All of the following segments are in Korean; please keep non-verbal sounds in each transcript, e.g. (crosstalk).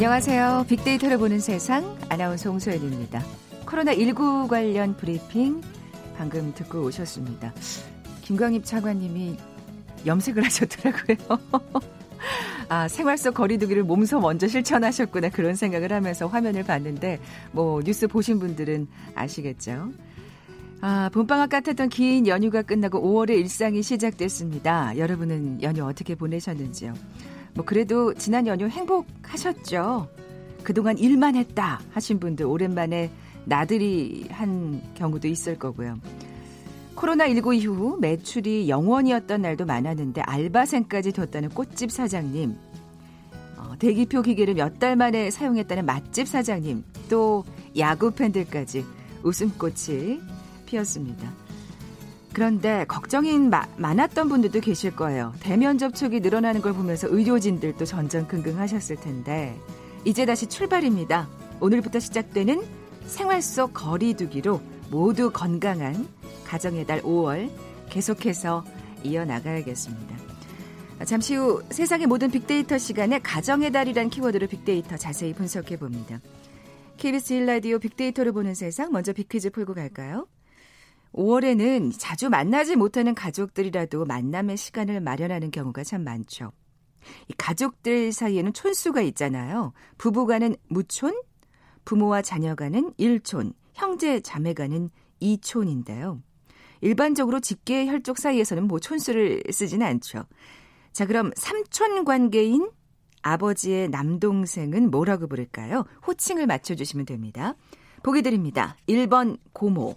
안녕하세요. 빅데이터를 보는 세상 아나운서 홍소연입니다. 코로나19 관련 브리핑 방금 듣고 오셨습니다. 김광입 차관님이 염색을 (laughs) 하셨더라고요. 아, 생활 속 거리두기를 몸소 먼저 실천하셨구나 그런 생각을 하면서 화면을 봤는데 뭐 뉴스 보신 분들은 아시겠죠. 아, 봄방학 같았던 긴 연휴가 끝나고 5월의 일상이 시작됐습니다. 여러분은 연휴 어떻게 보내셨는지요? 뭐 그래도 지난 연휴 행복하셨죠? 그동안 일만 했다 하신 분들 오랜만에 나들이 한 경우도 있을 거고요. 코로나19 이후 매출이 영원이었던 날도 많았는데 알바생까지 뒀다는 꽃집 사장님, 어, 대기표 기계를 몇 달 만에 사용했다는 맛집 사장님, 또 야구 팬들까지 웃음꽃이 피었습니다. 그런데 걱정이 마, 많았던 분들도 계실 거예요. 대면 접촉이 늘어나는 걸 보면서 의료진들도 전전긍긍하셨을 텐데 이제 다시 출발입니다. 오늘부터 시작되는 생활 속 거리두기로 모두 건강한 가정의 달 5월 계속해서 이어나가야겠습니다. 잠시 후 세상의 모든 빅데이터 시간에 가정의 달이란 키워드로 빅데이터 자세히 분석해 봅니다. KBS 1라디오 빅데이터를 보는 세상 먼저 빅퀴즈 풀고 갈까요? 5월에는 자주 만나지 못하는 가족들이라도 만남의 시간을 마련하는 경우가 참 많죠. 이 가족들 사이에는 촌수가 있잖아요. 부부간은 무촌, 부모와 자녀간은 일촌, 형제 자매간은 이촌인데요. 일반적으로 직계 혈족 사이에서는 뭐 촌수를 쓰지는 않죠. 자, 그럼 삼촌 관계인 아버지의 남동생은 뭐라고 부를까요? 호칭을 맞춰주시면 됩니다. 보기 드립니다. 1번 고모,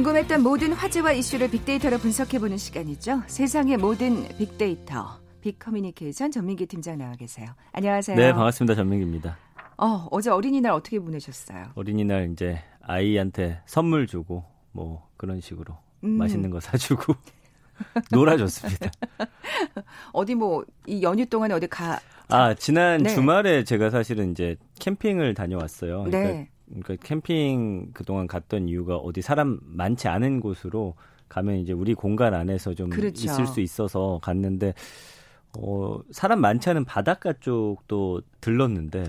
궁금했던 모든 화제와 이슈를 빅데이터로 분석해보는 시간이죠. 세상의 모든 빅데이터, 빅커뮤니케이션 전민기 팀장 나와 계세요. 안녕하세요. 네, 반갑습니다. 전민기입니다. 어, 어제 어린이날 어떻게 보내셨어요? 어린이날 이제 아이한테 선물 주고 뭐 그런 식으로 음. 맛있는 거 사주고 (laughs) 놀아줬습니다. (laughs) 어디 뭐 이 연휴 동안에 어디 가? 아 지난 네. 주말에 제가 사실은 이제 캠핑을 다녀왔어요. 그러니까 네. 그러니까 캠핑 그동안 갔던 이유가 어디 사람 많지 않은 곳으로 가면 이제 우리 공간 안에서 좀 그렇죠. 있을 수 있어서 갔는데 어 사람 많지 않은 바닷가 쪽도 들렀는데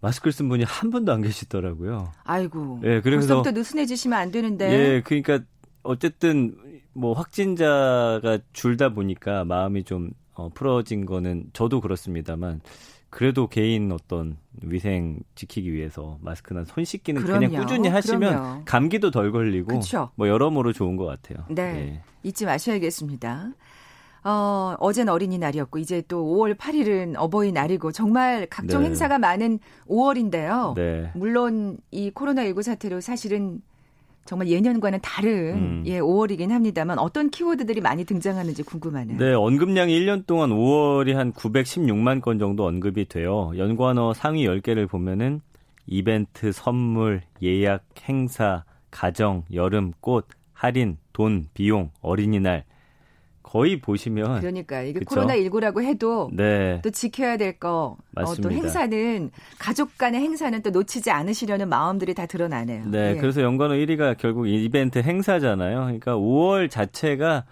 마스크를 쓴 분이 한 분도 안 계시더라고요. 아이고. 예, 그래서 벌써부터 느슨해지시면 안 되는데. 예, 그러니까 어쨌든 뭐 확진자가 줄다 보니까 마음이 좀 어, 풀어진 거는 저도 그렇습니다만 그래도 개인 어떤 위생 지키기 위해서 마스크나 손 씻기는 그럼요. 그냥 꾸준히 하시면 그럼요. 감기도 덜 걸리고 그쵸? 뭐 여러모로 좋은 것 같아요. 네, 네. 잊지 마셔야겠습니다. 어, 어젠 어린이날이었고 이제 또 5월 8일은 어버이날이고 정말 각종 네. 행사가 많은 5월인데요. 네. 물론 이 코로나19 사태로 사실은 정말 예년과는 다른 음. 예 5월이긴 합니다만 어떤 키워드들이 많이 등장하는지 궁금하네요. 네, 언급량이 1년 동안 5월이 한 916만 건 정도 언급이 돼요. 연관어 상위 10개를 보면은 이벤트, 선물, 예약, 행사, 가정, 여름, 꽃, 할인, 돈, 비용, 어린이날 거의 보시면 그러니까 이게 코로나 19라고 해도 네. 또 지켜야 될 거, 어, 또 행사는 가족 간의 행사는 또 놓치지 않으시려는 마음들이 다 드러나네요. 네, 예. 그래서 연관어 1위가 결국 이벤트 행사잖아요. 그러니까 5월 자체가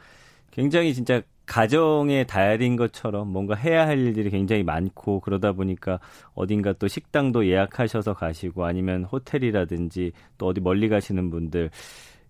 굉장히 진짜 가정의 달인 것처럼 뭔가 해야 할 일들이 굉장히 많고 그러다 보니까 어딘가 또 식당도 예약하셔서 가시고 아니면 호텔이라든지 또 어디 멀리 가시는 분들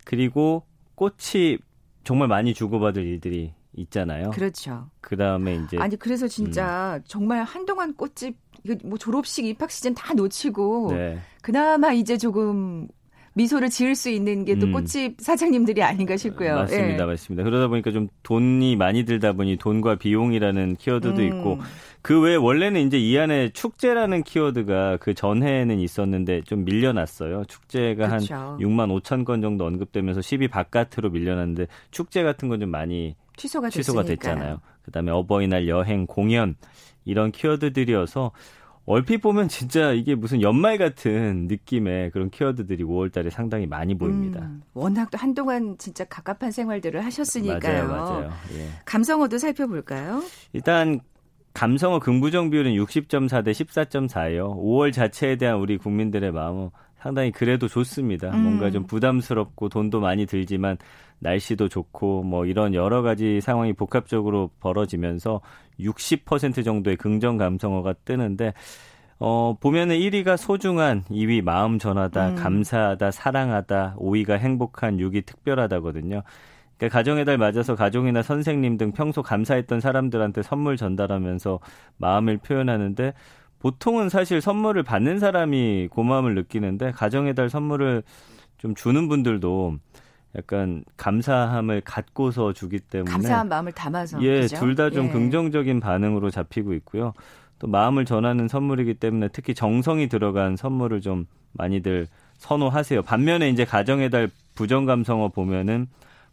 그리고 꽃이 정말 많이 주고받을 일들이 있잖아요. 그렇죠. 그 다음에 이제 아니 그래서 진짜 음. 정말 한동안 꽃집 이거 뭐 졸업식 입학 시즌 다 놓치고 네. 그나마 이제 조금 미소를 지을 수 있는 게또 음. 꽃집 사장님들이 아닌가 싶고요. 맞습니다, 예. 맞습니다. 그러다 보니까 좀 돈이 많이 들다 보니 돈과 비용이라는 키워드도 음. 있고 그 외에 원래는 이제 이 안에 축제라는 키워드가 그 전해에는 있었는데 좀 밀려났어요. 축제가 그쵸. 한 6만 5천 건 정도 언급되면서 10위 바깥으로 밀려났는데 축제 같은 건 좀 많이 취소가, 취소가 됐잖아요. 그다음에 어버이날 여행 공연 이런 키워드들이어서 얼핏 보면 진짜 이게 무슨 연말 같은 느낌의 그런 키워드들이 5월 달에 상당히 많이 보입니다. 음, 워낙 또 한동안 진짜 갑갑한 생활들을 하셨으니까요. 맞아요, 맞아요. 예. 감성어도 살펴볼까요? 일단 감성어 긍부정 비율은 60.4 대 14.4예요. 5월 자체에 대한 우리 국민들의 마음은 상당히 그래도 좋습니다. 음. 뭔가 좀 부담스럽고 돈도 많이 들지만 날씨도 좋고 뭐 이런 여러 가지 상황이 복합적으로 벌어지면서 60% 정도의 긍정 감성어가 뜨는데 어 보면은 1위가 소중한, 2위 마음 전하다, 음. 감사하다, 사랑하다, 5위가 행복한, 6위 특별하다거든요. 그러니까 가정의 달 맞아서 가족이나 선생님 등 평소 감사했던 사람들한테 선물 전달하면서 마음을 표현하는데 보통은 사실 선물을 받는 사람이 고마움을 느끼는데 가정의 달 선물을 좀 주는 분들도 약간 감사함을 갖고서 주기 때문에 감사한 마음을 담아서 예, 둘 다좀 예. 긍정적인 반응으로 잡히고 있고요. 또 마음을 전하는 선물이기 때문에 특히 정성이 들어간 선물을 좀 많이들 선호하세요. 반면에 이제 가정의 달 부정 감성어 보면은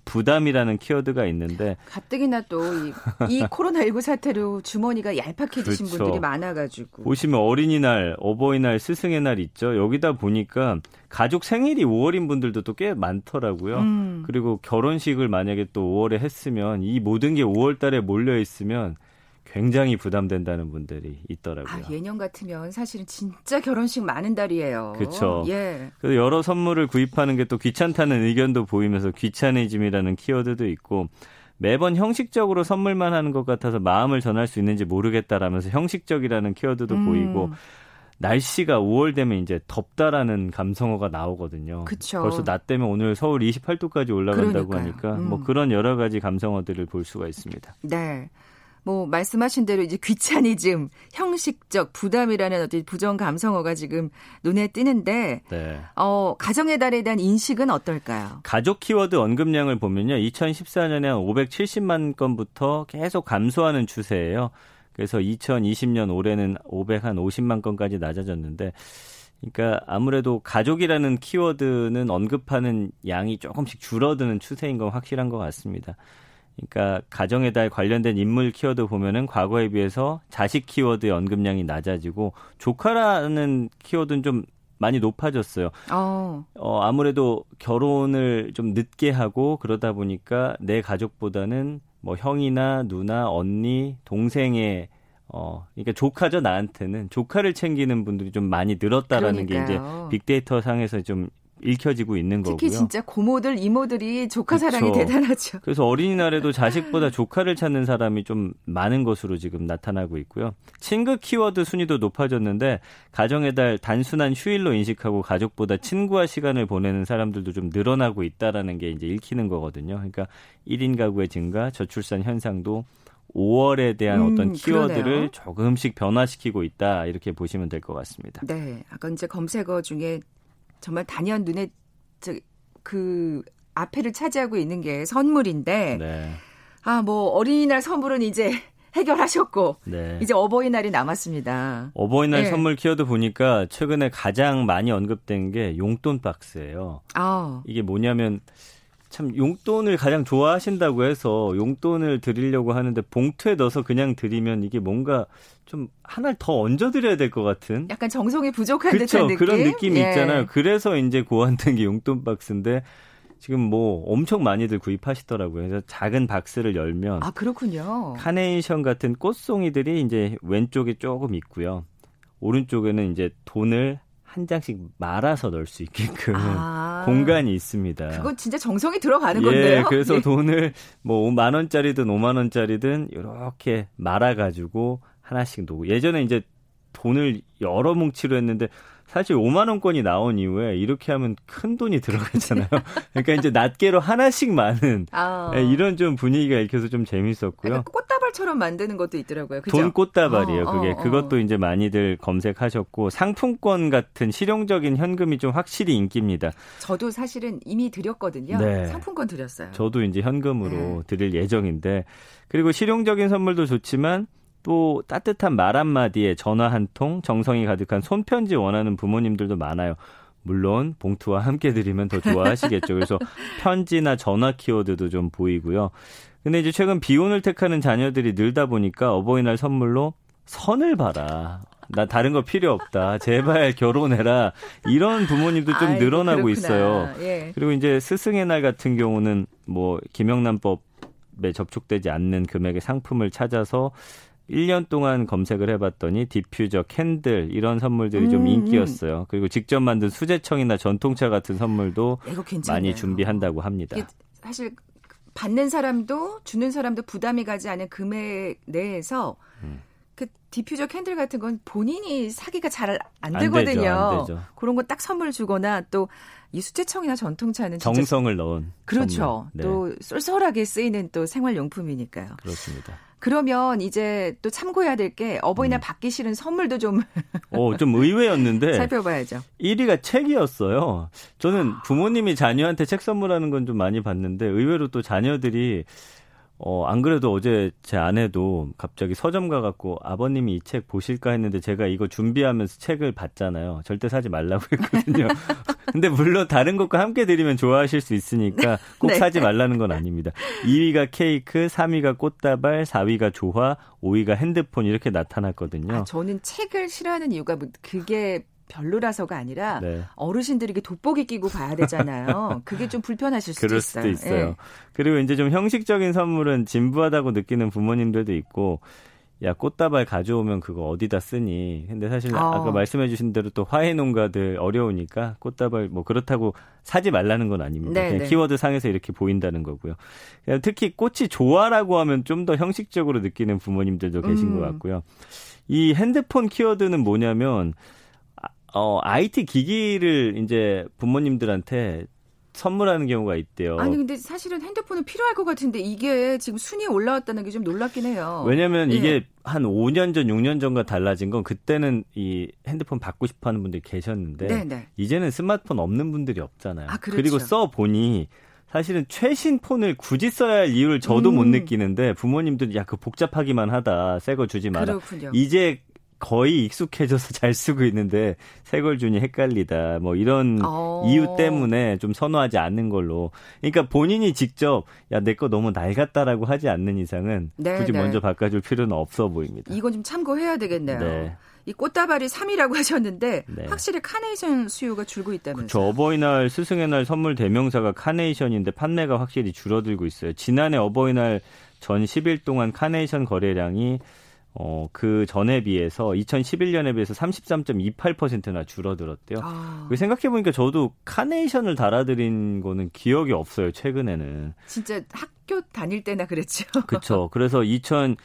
부담이라는 키워드가 있는데 가뜩이나 또이 이 (laughs) 코로나19 사태로 주머니가 얄팍해지신 그렇죠. 분들이 많아가지고 보시면 어린이날, 어버이날, 스승의 날 있죠. 여기다 보니까 가족 생일이 5월인 분들도 또 꽤 많더라고요. 음. 그리고 결혼식을 만약에 또 5월에 했으면 이 모든 게 5월달에 몰려 있으면 굉장히 부담된다는 분들이 있더라고요. 아, 예년 같으면 사실은 진짜 결혼식 많은 달이에요. 그렇죠. 예. 그래서 여러 선물을 구입하는 게 또 귀찮다는 의견도 보이면서 귀차니즘이라는 키워드도 있고 매번 형식적으로 선물만 하는 것 같아서 마음을 전할 수 있는지 모르겠다라면서 형식적이라는 키워드도 음. 보이고 날씨가 5월 되면 이제 덥다라는 감성어가 나오거든요. 그쵸. 벌써 낮 되면 오늘 서울 28도까지 올라간다고 그러니까요. 하니까 뭐 음. 뭐 그런 여러 가지 감성어들을 볼 수가 있습니다. 네. 뭐 말씀하신 대로 이제 귀차니즘, 형식적 부담이라는 어떤 부정 감성어가 지금 눈에 띄는데 네. 어, 가정의 달에 대한 인식은 어떨까요? 가족 키워드 언급량을 보면요. 2014년에 한 570만 건부터 계속 감소하는 추세예요. 그래서 2020년 올해는 550만 건까지 낮아졌는데 그러니까 아무래도 가족이라는 키워드는 언급하는 양이 조금씩 줄어드는 추세인 건 확실한 것 같습니다. 그러니까 가정의 달 관련된 인물 키워드 보면은 과거에 비해서 자식 키워드의 언급량이 낮아지고 조카라는 키워드는 좀 많이 높아졌어요. 어. 어. 아무래도 결혼을 좀 늦게 하고 그러다 보니까 내 가족보다는 뭐 형이나 누나, 언니, 동생의 어, 그러니까 조카죠 나한테는 조카를 챙기는 분들이 좀 많이 늘었다라는 그러니까요. 게 이제 빅데이터 상에서 좀 읽혀지고 있는 특히 거고요. 특히 진짜 고모들, 이모들이 조카 그쵸. 사랑이 대단하죠. 그래서 어린이날에도 (laughs) 자식보다 조카를 찾는 사람이 좀 많은 것으로 지금 나타나고 있고요. 친구 키워드 순위도 높아졌는데 가정의 달 단순한 휴일로 인식하고 가족보다 친구와 시간을 보내는 사람들도 좀 늘어나고 있다라는 게 이제 읽히는 거거든요. 그러니까 1인 가구의 증가, 저출산 현상도 5월에 대한 음, 어떤 키워드를 그러네요. 조금씩 변화시키고 있다 이렇게 보시면 될 것 같습니다. 네, 아까 이제 검색어 중에 정말 단연 눈에 그 앞에를 차지하고 있는 게 선물인데 네. 아뭐 어린이날 선물은 이제 (laughs) 해결하셨고 네. 이제 어버이날이 남았습니다. 어버이날 네. 선물 키워드 보니까 최근에 가장 많이 언급된 게 용돈 박스예요. 아. 이게 뭐냐면 참 용돈을 가장 좋아하신다고 해서 용돈을 드리려고 하는데 봉투에 넣어서 그냥 드리면 이게 뭔가 좀 하나를 더 얹어 드려야 될 것 같은 약간 정성이 부족한 그쵸? 듯한 느낌 그런 느낌이 예. 있잖아요. 그래서 이제 고안된 게 용돈 박스인데 지금 뭐 엄청 많이들 구입하시더라고요. 그래서 작은 박스를 열면 아 그렇군요. 카네이션 같은 꽃송이들이 이제 왼쪽에 조금 있고요. 오른쪽에는 이제 돈을 한 장씩 말아서 넣을 수 있게끔 아, (laughs) 공간이 있습니다. 그건 진짜 정성이 들어가는 예, 건데요. 그래서 예. 돈을 뭐만 원짜리든 5만 원짜리든 이렇게 말아 가지고 하나씩 놓고 예전에 이제 돈을 여러 뭉치로 했는데 사실 5만 원권이 나온 이후에 이렇게 하면 큰 돈이 들어가잖아요. (laughs) 그러니까 이제 낱개로 하나씩 많은 아. 예, 이런 좀 분위기가 읽혀서 좀 재밌었고요. 꽃다발 꽃다발처럼 만드는 것도 있더라고요. 그죠? 돈 꽃다발이에요. 어, 그게 어, 그것도 이제 많이들 검색하셨고 상품권 같은 실용적인 현금이 좀 확실히 인기입니다. 저도 사실은 이미 드렸거든요. 네. 상품권 드렸어요. 저도 이제 현금으로 네. 드릴 예정인데 그리고 실용적인 선물도 좋지만 또 따뜻한 말 한마디에 전화 한 통, 정성이 가득한 손편지 원하는 부모님들도 많아요. 물론 봉투와 함께 드리면 더 좋아하시겠죠. 그래서 (laughs) 편지나 전화 키워드도 좀 보이고요. 근데 이제 최근 비혼을 택하는 자녀들이 늘다 보니까 어버이날 선물로 선을 봐라. 나 다른 거 필요 없다. 제발 결혼해라. 이런 부모님도 좀 아이고, 늘어나고 그렇구나. 있어요. 예. 그리고 이제 스승의 날 같은 경우는 뭐 김영란법에 접촉되지 않는 금액의 상품을 찾아서 1년 동안 검색을 해봤더니 diffuser, candle 이런 선물들이 좀 음, 인기였어요. 그리고 직접 만든 수제청이나 전통차 같은 선물도. 많이 준비한다고 합니다. 사실 받는 사람도 주는 사람도 부담이 가지 않은 금액 내에서 음. 그 diffuser candle 같은 건 본인이 사기가 잘안안 되거든요. 되죠, 안 되죠. 그런 거 딱 선물 주거나 또 이 수제청이나 전통차는 정성을 넣은 그렇죠. 네, 또 쏠쏠하게 쓰이는 또 생활용품이니까요. 그렇습니다. 그러면 이제 또 참고해야 될 게 어버이날 음. 받기 싫은 선물도 좀 오, 좀 의외였는데 (laughs) 살펴봐야죠. 1위가 책이었어요. 저는 부모님이 자녀한테 책 선물하는 건 좀 많이 봤는데 의외로 또 자녀들이 어, 안 그래도 어제 제 아내도 갑자기 서점 가갖고 아버님이 이 책 보실까 했는데 제가 이거 준비하면서 책을 봤잖아요. 절대 사지 말라고 (laughs) 했거든요. 근데 물론 다른 것과 함께 드리면 좋아하실 수 있으니까 (laughs) 꼭 네. 사지 말라는 건 아닙니다. 2위가 케이크, 3위가 꽃다발, 4위가 조화, 5위가 핸드폰 이렇게 나타났거든요. 아, 저는 책을 싫어하는 이유가 뭐 그게 별로라서가 아니라 네. 어르신들이 이게 돋보기 끼고 봐야 되잖아요. (laughs) 그게 좀 불편하실 수도 그럴 있어요. 수도 있어요. 예. 그리고 이제 좀 형식적인 선물은 진부하다고 느끼는 부모님들도 있고, 야 꽃다발 가져오면 그거 어디다 쓰니? 근데 사실 어. 아까 말씀해주신 대로 또 화해 농가들 어려우니까 꽃다발 뭐 그렇다고 사지 말라는 건 아닙니다. 네, 그냥 네. 키워드 상에서 이렇게 보인다는 거고요. 특히 꽃이 좋아라고 하면 좀 더 형식적으로 느끼는 부모님들도 계신 음. 것 같고요. 이 핸드폰 키워드는 뭐냐면 아, 어, IT 기기를 이제 부모님들한테 선물하는 경우가 있대요. 아니 근데 사실은 핸드폰은 필요할 것 같은데 이게 지금 순위에 올라왔다는 게 좀 놀랍긴 해요. 왜냐면 예. 이게 한 5년 전, 6년 전과 달라진 건 그때는 이 핸드폰 받고 싶어 하는 분들이 계셨는데 네, 네. 이제는 스마트폰 없는 분들이 없잖아요. 아, 그렇죠. 리고 써 보니 사실은 최신 폰을 굳이 써야 할 이유를 저도 못 음. 느끼는데 부모님들이 야, 그 복잡하기만 하다. 새 거 주지 마라. 그렇군요. 이제 거의 익숙해져서 (laughs) 잘 쓰고 있는데 새걸 주니 헷갈리다. 뭐 이런 어. 이유 때문에 좀 선호하지 않는 걸로. 그러니까 본인이 직접 야 내 거 너무 낡았다라고 하지 않는 이상은 네, 굳이 네. 먼저 바꿔줄 필요는 없어 보입니다. 이건 좀 참고해야 되겠네요. 네. 이 꽃다발이 3위라고 (laughs) 하셨는데 네. 확실히 카네이션 수요가 줄고 있다면서요. 저 어버이날 스승의 날 선물 대명사가 카네이션인데 판매가 확실히 줄어들고 있어요. 지난해 어버이날 전 10일 동안 카네이션 거래량이 어, 그 전에 비해서 2011년에 비해서 33.28%나 줄어들었대요. 아, 그 생각해보니까 저도 카네이션을 달아드린 거는 기억이 없어요, 최근에는. 진짜 학교 다닐 때나 그랬죠. 그쵸. 그래서 2000,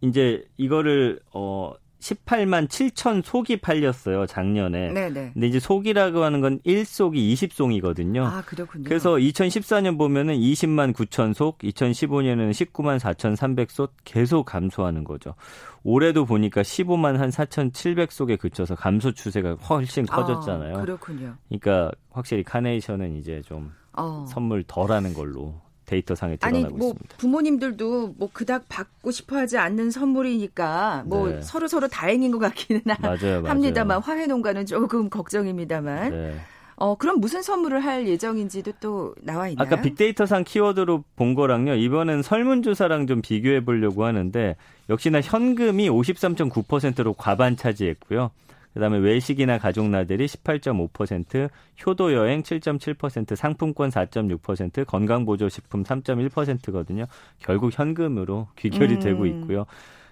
이제 이거를, 어, 18만 7천 속이 팔렸어요, 작년에. 네네. 근데 이제 속이라고 하는 건 1속이 20송이거든요. 아 그렇군요. 그래서 2014년 보면은 20만 9천 속, 2015년에는 19만 4천 300속 계속 감소하는 거죠. 올해도 보니까 15만 한 4천 700속에 그쳐서 감소 추세가 훨씬 커졌잖아요. 아, 그렇군요. 그러니까 확실히 카네이션은 이제 좀 어. 선물 덜 하는 걸로 데이터상에 아니 드러나고 뭐 있습니다. 부모님들도 뭐 그닥 받고 싶어하지 않는 선물이니까 뭐 네. 서로 서로 다행인 것 같기는 하- 맞아요, 맞아요. 합니다만 화해 농가는 조금 걱정입니다만. 네. 어 그럼 무슨 선물을 할 예정인지도 또 나와 있나요? 아까 빅데이터상 키워드로 본 거랑요. 이번엔 설문조사랑 좀 비교해 보려고 하는데 역시나 현금이 53.9%로 과반 차지했고요. 그다음에 외식이나 가족 나들이 18.5%, 효도 여행 7.7%, 상품권 4.6%, 건강 보조 식품 3.1%거든요. 결국 현금으로 귀결이 음. 되고 있고요.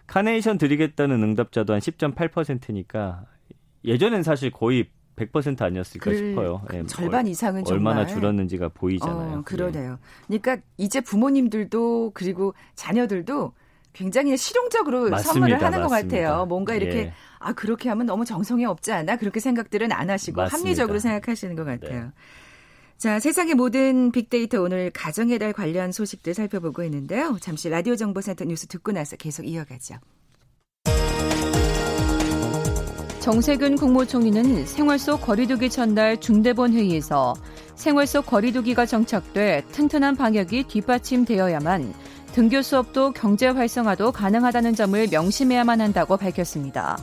카네이션 드리겠다는 응답자도 한 10.8%니까 예전엔 사실 거의 100% 아니었을까 그 싶어요. 예, 절반 이상은 정말 얼마나 줄었는지가 보이잖아요. 어, 그러네요. 그러니까 이제 부모님들도 그리고 자녀들도 굉장히 실용적으로 맞습니다, 선물을 하는 것 맞습니다. 같아요. 뭔가 이렇게 예. 아 그렇게 하면 너무 정성이 없지 않아? 그렇게 생각들은 안 하시고 맞습니다. 합리적으로 생각하시는 것 같아요. 자, 세상의 모든 빅데이터 오늘 가정의 달 관련 소식들 살펴보고 있는데요. 잠시 라디오 정보센터 뉴스 듣고 나서 계속 이어가죠. 정세균 국무총리는 생활 속 거리두기 전날 중대본 회의에서 생활 속 거리두기가 정착돼 튼튼한 방역이 뒷받침되어야만 등교 수업도 경제 활성화도 가능하다는 점을 명심해야만 한다고 밝혔습니다.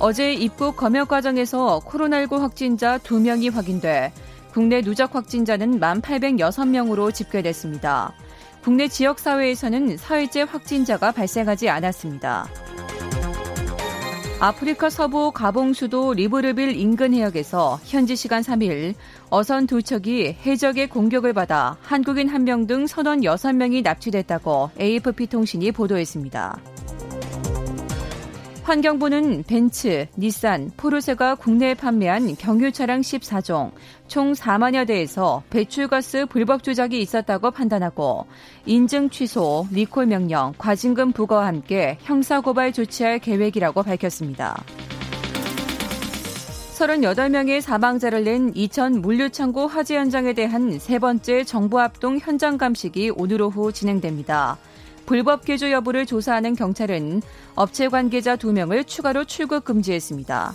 어제 입국 검역 과정에서 코로나19 확진자 2명이 확인돼 국내 누적 확진자는 1,806명으로 집계됐습니다. 국내 지역사회에서는 사회제 확진자가 발생하지 않았습니다. 아프리카 서부 가봉 수도 리브르빌 인근 해역에서 현지 시간 3일 어선 두 척이 해적의 공격을 받아 한국인 한명등 선원 6명이 납치됐다고 AFP 통신이 보도했습니다. 환경부는 벤츠, 닛산, 포르쉐가 국내에 판매한 경유 차량 14종, 총 4만여 대에서 배출가스 불법 조작이 있었다고 판단하고 인증 취소, 리콜 명령, 과징금 부과와 함께 형사고발 조치할 계획이라고 밝혔습니다. 38명의 사망자를 낸 이천 물류창고 화재 현장에 대한 세 번째 정부 합동 현장 감식이 오늘 오후 진행됩니다. 불법 개조 여부를 조사하는 경찰은 업체 관계자 2명을 추가로 출국 금지했습니다.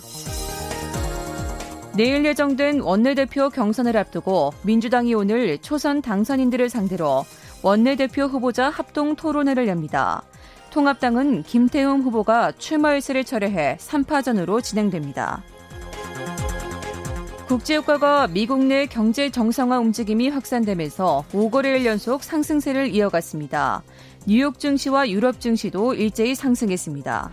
내일 예정된 원내대표 경선을 앞두고 민주당이 오늘 초선 당선인들을 상대로 원내대표 후보자 합동 토론회를 엽니다. 통합당은 김태웅 후보가 출마 의사를 철회해 3파전으로 진행됩니다. 국제유가가 미국 내 경제 정상화 움직임이 확산되면서 5거래일 연속 상승세를 이어갔습니다. 뉴욕 증시와 유럽 증시도 일제히 상승했습니다.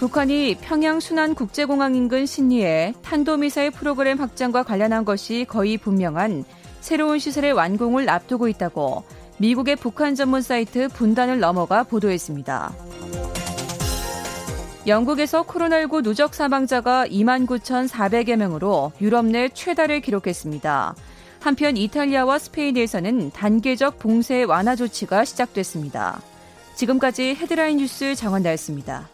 북한이 평양 순안 국제공항 인근 신리에 탄도미사일 프로그램 확장과 관련한 것이 거의 분명한 새로운 시설의 완공을 앞두고 있다고 미국의 북한 전문 사이트 분단을 넘어가 보도했습니다. 영국에서 코로나19 누적 사망자가 2만 9,400여 명으로 유럽 내 최다를 기록했습니다. 한편 이탈리아와 스페인에서는 단계적 봉쇄 완화 조치가 시작됐습니다. 지금까지 헤드라인 뉴스 정원다였습니다.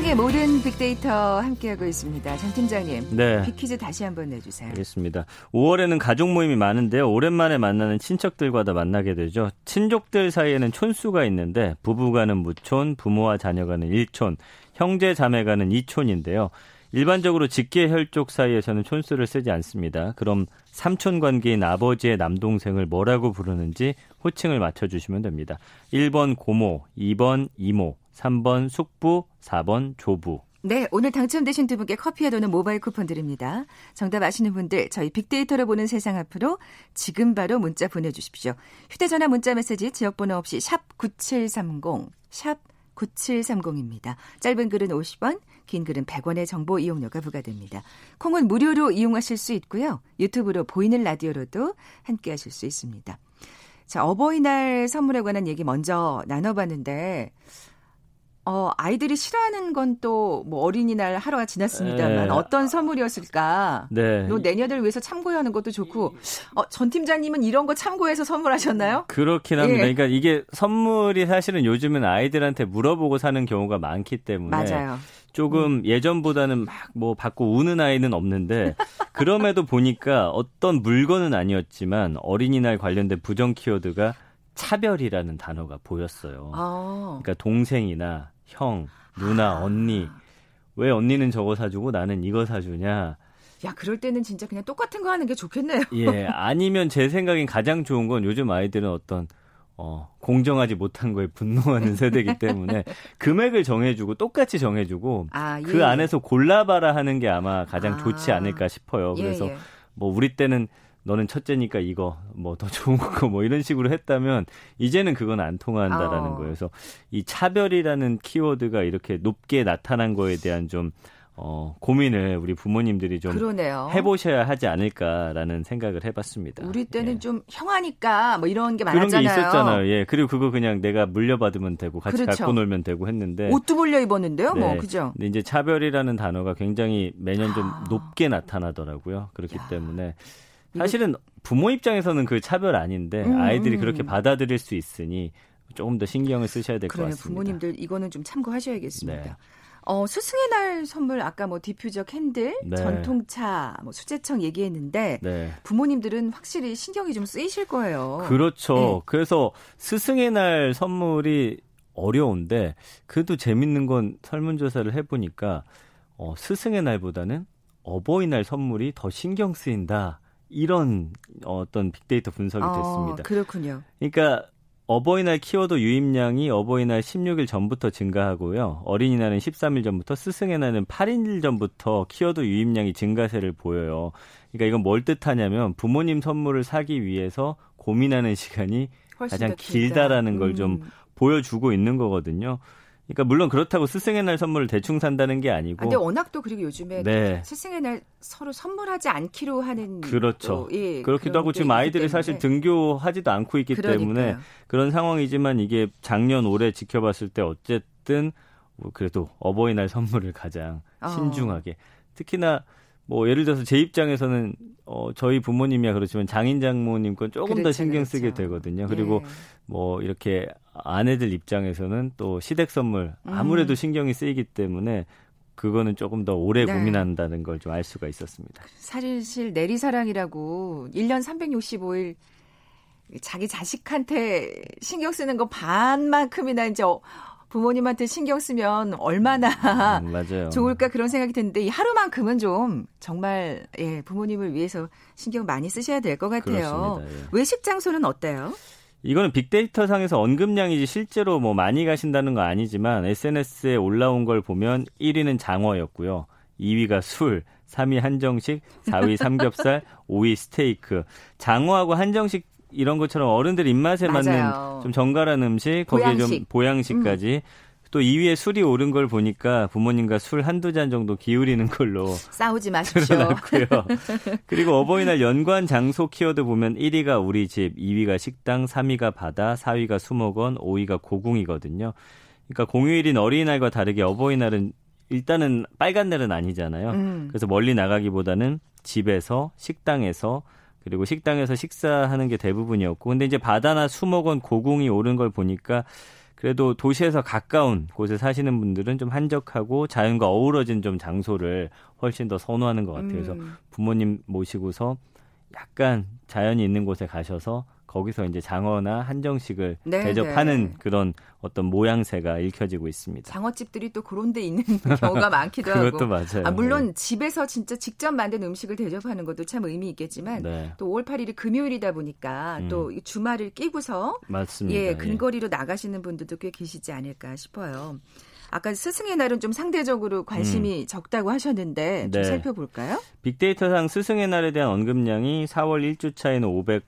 세상의 모든 빅데이터 함께하고 있습니다. 전 팀장님, 네. 빅퀴즈 다시 한번 내주세요. 알겠습니다. 5월에는 가족 모임이 많은데요. 오랜만에 만나는 친척들과도 만나게 되죠. 친족들 사이에는 촌수가 있는데 부부가는 무촌, 부모와 자녀가는 일촌, 형제 자매가는 이촌인데요. 일반적으로 직계 혈족 사이에서는 촌수를 쓰지 않습니다. 그럼 삼촌 관계인 아버지의 남동생을 뭐라고 부르는지 호칭을 맞춰주시면 됩니다. 1번 고모, 2번 이모, 3번 숙부, 4번 조부. 네, 오늘 당첨되신 두 분께 커피와 도는 모바일 쿠폰 드립니다. 정답 아시는 분들 저희 빅데이터로 보는 세상 앞으로 지금 바로 문자 보내주십시오. 휴대전화 문자 메시지 지역번호 없이 샵 9730, 샵 9730입니다. 짧은 글은 50원, 긴 글은 100원의 정보 이용료가 부과됩니다. 콩은 무료로 이용하실 수 있고요. 유튜브로 보이는 라디오로도 함께 하실 수 있습니다. 자, 어버이날 선물에 관한 얘기 먼저 나눠봤는데, 어, 아이들이 싫어하는 건 또 뭐 어린이날 하루가 지났습니다만 네. 어떤 선물이었을까? 네. 또 내년을 위해서 참고하는 것도 좋고 어, 전 팀장님은 이런 거 참고해서 선물하셨나요? 그렇긴 합니다. 예. 그러니까 이게 선물이 사실은 요즘은 아이들한테 물어보고 사는 경우가 많기 때문에 맞아요. 조금 음. 예전보다는 막 뭐 받고 우는 아이는 없는데 (laughs) 그럼에도 보니까 어떤 물건은 아니었지만 어린이날 관련된 부정 키워드가 차별이라는 단어가 보였어요. 아. 그러니까 동생이나 형, 누나, 아. 언니 왜 언니는 저거 사주고 나는 이거 사주냐? 야, 그럴 때는 진짜 그냥 똑같은 거 하는 게 좋겠네요. 예, (laughs) 아니면 제 생각엔 가장 좋은 건 요즘 아이들은 어떤 어, 공정하지 못한 거에 분노하는 세대이기 때문에 (laughs) 금액을 정해주고 똑같이 정해주고 아, 예. 그 안에서 골라봐라 하는 게 아마 가장 아. 좋지 않을까 싶어요. 예, 그래서 예, 예. 뭐 우리 때는 너는 첫째니까 이거 뭐 더 좋은 (laughs) 거 뭐 이런 식으로 했다면 이제는 그건 안 통한다라는 어. 거예요. 그래서 이 차별이라는 키워드가 이렇게 높게 나타난 거에 대한 좀 어, 고민을 우리 부모님들이 좀 그러네요. 해보셔야 하지 않을까라는 생각을 해봤습니다. 우리 때는 예. 좀 형하니까 뭐 이런 게 그런 많았잖아요. 게 있었잖아요. 예. 그리고 그거 그냥 내가 물려받으면 되고 같이 그렇죠. 갖고 놀면 되고 했는데. 옷도 몰려 입었는데요, 뭐 네. 그죠? 근데 이제 차별이라는 단어가 굉장히 매년 좀 아. 높게 나타나더라고요. 그렇기 야. 때문에 사실은 부모 입장에서는 그 차별 아닌데 음, 아이들이 음. 그렇게 받아들일 수 있으니 조금 더 신경을 쓰셔야 될 것. 같습니다. 부모님들 이거는 좀 참고하셔야겠습니다. 네. 어, 스승의 날 선물 아까 뭐 diffuser candle, 네. 전통차, 뭐 수제청 얘기했는데 네. 부모님들은 확실히 신경이 좀 쓰이실 거예요. 그렇죠. 네. 그래서 스승의 날 선물이 어려운데 그래도 재밌는 건 설문조사를 해보니까 어, 스승의 날보다는 어버이날 선물이 더 신경 쓰인다. 이런 어떤 빅데이터 분석이 어, 됐습니다. 그렇군요. 그러니까 어버이날 키워드 유입량이 어버이날 16일 전부터 증가하고요. 어린이날은 13일 전부터, 스승의 날은 8일 전부터 키워드 유입량이 증가세를 보여요. 그러니까 이건 뭘 뜻하냐면 부모님 선물을 사기 위해서 고민하는 시간이 가장 길다. 길다라는 걸좀 음. 보여주고 있는 거거든요. 그러니까 물론 그렇다고 스승의 날 선물을 대충 산다는 게 아, 아니고 근데 워낙 또 그리고 요즘에 네. 스승의 날 서로 선물하지 않기로 하는 그렇죠. 또, 예, 그렇기도 하고 게 지금 아이들이 사실 때문에. 등교하지도 않고 있기 때문에 그러니까요. 그런 상황이지만 이게 작년 올해 지켜봤을 때 어쨌든 뭐 그래도 어버이날 선물을 가장 어. 신중하게 특히나 뭐 예를 들어서 제 입장에서는 어 저희 부모님이야 그렇지만 장인 장모님 건 조금 더 그렇죠, 신경 쓰게 그렇죠. 되거든요. 그리고 예. 뭐 이렇게 아내들 입장에서는 또 시댁 선물 아무래도 음. 신경이 쓰이기 때문에 그거는 조금 더 오래 네. 고민한다는 걸 좀 알 수가 있었습니다. 사실 내리사랑이라고 1년 365일 자기 자식한테 신경 쓰는 거 반만큼이나 이제 어, 부모님한테 신경 쓰면 얼마나 음. 좋을까 그런 생각이 드는데 이 하루만큼은 좀 정말 예, 부모님을 위해서 신경 많이 쓰셔야 될 것 같아요. 예. 외식 장소는 어때요? 이거는 빅데이터 상에서 언급량이지 실제로 뭐 많이 가신다는 건 아니지만 SNS에 올라온 걸 보면 1위는 장어였고요. 2위가 술, 3위 한정식, 4위 삼겹살, (laughs) 5위 스테이크. 장어하고 한정식 이런 것처럼 어른들 입맛에 맞아요. 맞는 좀 정갈한 음식, 거기에 좀 보양식. 음. 보양식까지 또 2위에 술이 오른 걸 보니까 부모님과 술 한두 잔 정도 기울이는 걸로 (laughs) 싸우지 마십시오. 드러났고요. (laughs) 그리고 어버이날 연관 장소 키워드 보면 1위가 우리 집, 2위가 식당, 3위가 바다, 4위가 수목원, 5위가 고궁이거든요. 그러니까 공휴일인 어린이날과 다르게 어버이날은 일단은 빨간 날은 아니잖아요. 음. 그래서 멀리 나가기보다는 집에서 식당에서 그리고 식당에서 식사하는 게 대부분이었고 근데 이제 바다나 수목원 고궁이 오른 걸 보니까 그래도 도시에서 가까운 곳에 사시는 분들은 좀 한적하고 자연과 어우러진 좀 장소를 훨씬 더 선호하는 것 같아요. 그래서 음. 부모님 모시고서 약간 자연이 있는 곳에 가셔서 거기서 이제 장어나 한정식을 네, 대접하는 네. 그런 어떤 모양새가 읽혀지고 있습니다. 장어집들이 또 그런 데 있는 (laughs) 경우가 많기도 하고. 그것도 맞아요. 아, 물론 집에서 진짜 직접 만든 음식을 대접하는 것도 참 의미 있겠지만 네, 또 5월 8일이 금요일이다 보니까 음. 또이 주말을 끼고서 맞습니다. 예, 근거리로 나가시는 분들도 꽤 계시지 않을까 싶어요. 아까 스승의 날은 좀 상대적으로 관심이 적다고 하셨는데 좀 음. 네. 살펴볼까요? 빅데이터상 스승의 날에 대한 언급량이 4월 1주차에는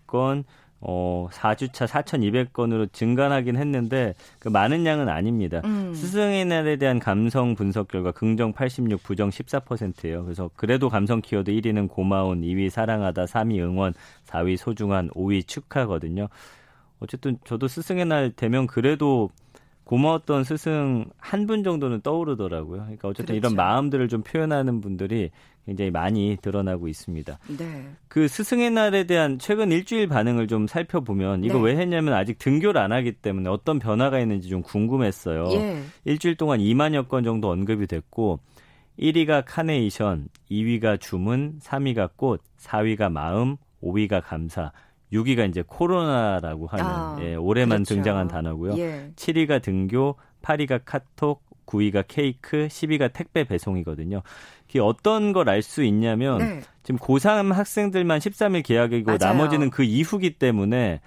500건, 어, 4주차 4,200건으로 증가하긴 했는데 그 많은 양은 아닙니다. 음. 스승의 날에 대한 감성 분석 결과 긍정 86, 부정 14%예요. 그래서 그래도 감성 키워드 1위는 고마운, 2위 사랑하다, 3위 응원, 4위 소중한, 5위 축하거든요. 어쨌든 저도 스승의 날 되면 그래도 고마웠던 스승 한 분 정도는 떠오르더라고요. 그러니까 어쨌든 이런 그렇죠. 마음들을 좀 표현하는 분들이 굉장히 많이 드러나고 있습니다. 네. 그 스승의 날에 대한 최근 일주일 반응을 좀 살펴보면 이거 네. 왜 했냐면 아직 등교를 안 하기 때문에 어떤 변화가 있는지 좀 궁금했어요. 예. 일주일 동안 2만여 건 정도 언급이 됐고 1위가 카네이션, 2위가 주문, 3위가 꽃, 4위가 마음, 5위가 감사, 6위가 이제 코로나라고 하는 아, 예, 올해만 그렇죠. 등장한 단어고요. 예. 7위가 등교, 8위가 카톡, 9위가 케이크, 10위가 택배 배송이거든요. 이게 어떤 걸 알 수 있냐면 네. 지금 고3 학생들만 13일 계약이고 맞아요. 나머지는 그 이후기 때문에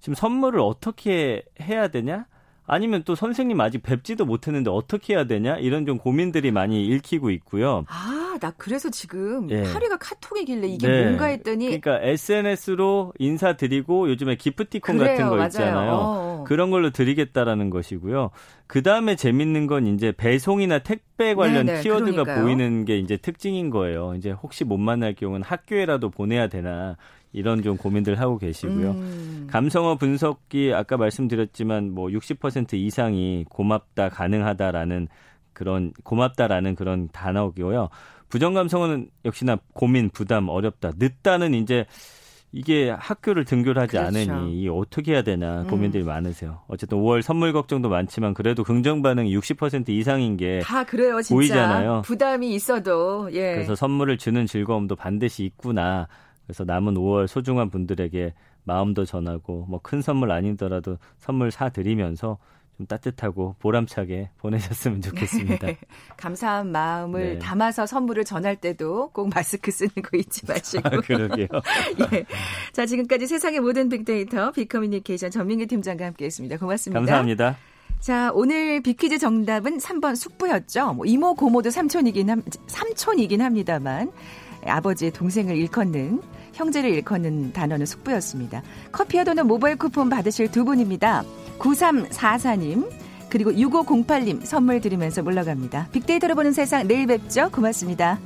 지금 선물을 어떻게 해야 되냐? 아니면 또 선생님 아직 뵙지도 못했는데 어떻게 해야 되냐 이런 좀 고민들이 많이 읽히고 있고요. 아, 나 그래서 지금 예. 8위가 카톡이길래 이게 네. 뭔가 했더니 그러니까 SNS로 인사드리고 요즘에 기프티콘 그래요, 같은 거 맞아요. 있잖아요. 어. 그런 걸로 드리겠다라는 것이고요. 그 다음에 재밌는 건 이제 배송이나 택배 관련 네네, 키워드가 그러니까요. 보이는 게 이제 특징인 거예요. 이제 혹시 못 만날 경우는 학교에라도 보내야 되나 이런 좀 고민들 하고 계시고요. 음. 감성어 분석기 아까 말씀드렸지만 뭐 60% 이상이 고맙다 가능하다라는 그런 고맙다라는 그런 단어고요. 부정 감성어는 역시나 고민, 부담, 어렵다. 늦다는 이제 이게 학교를 등교를 하지 그렇죠. 않으니 어떻게 해야 되나 고민들이 음. 많으세요. 어쨌든 5월 선물 걱정도 많지만 그래도 긍정 반응이 60% 이상인 게 다 그래요, 진짜. 보이잖아요. 부담이 있어도 예. 그래서 선물을 주는 즐거움도 반드시 있구나. 그래서 남은 5월 소중한 분들에게 마음도 전하고 뭐 큰 선물 아니더라도 선물 사 드리면서 좀 따뜻하고 보람차게 보내셨으면 좋겠습니다. 네. (laughs) 감사한 마음을 네. 담아서 선물을 전할 때도 꼭 마스크 쓰는 거 잊지 마시고. 아, 그러게요. (laughs) 예. 자, 지금까지 세상의 모든 빅데이터 빅커뮤니케이션 전민기 팀장과 함께했습니다. 고맙습니다. 감사합니다. 자, 오늘 빅퀴즈 정답은 3번 숙부였죠. 뭐 이모 고모도 삼촌이긴 함, 삼촌이긴 합니다만 아버지의 동생을 일컫는 형제를 일컫는 단어는 숙부였습니다. 커피와 도는 모바일 쿠폰 받으실 두 분입니다. 9344님 그리고 6508님 선물 드리면서 물러갑니다. 빅데이터로 보는 세상 내일 뵙죠. 고맙습니다.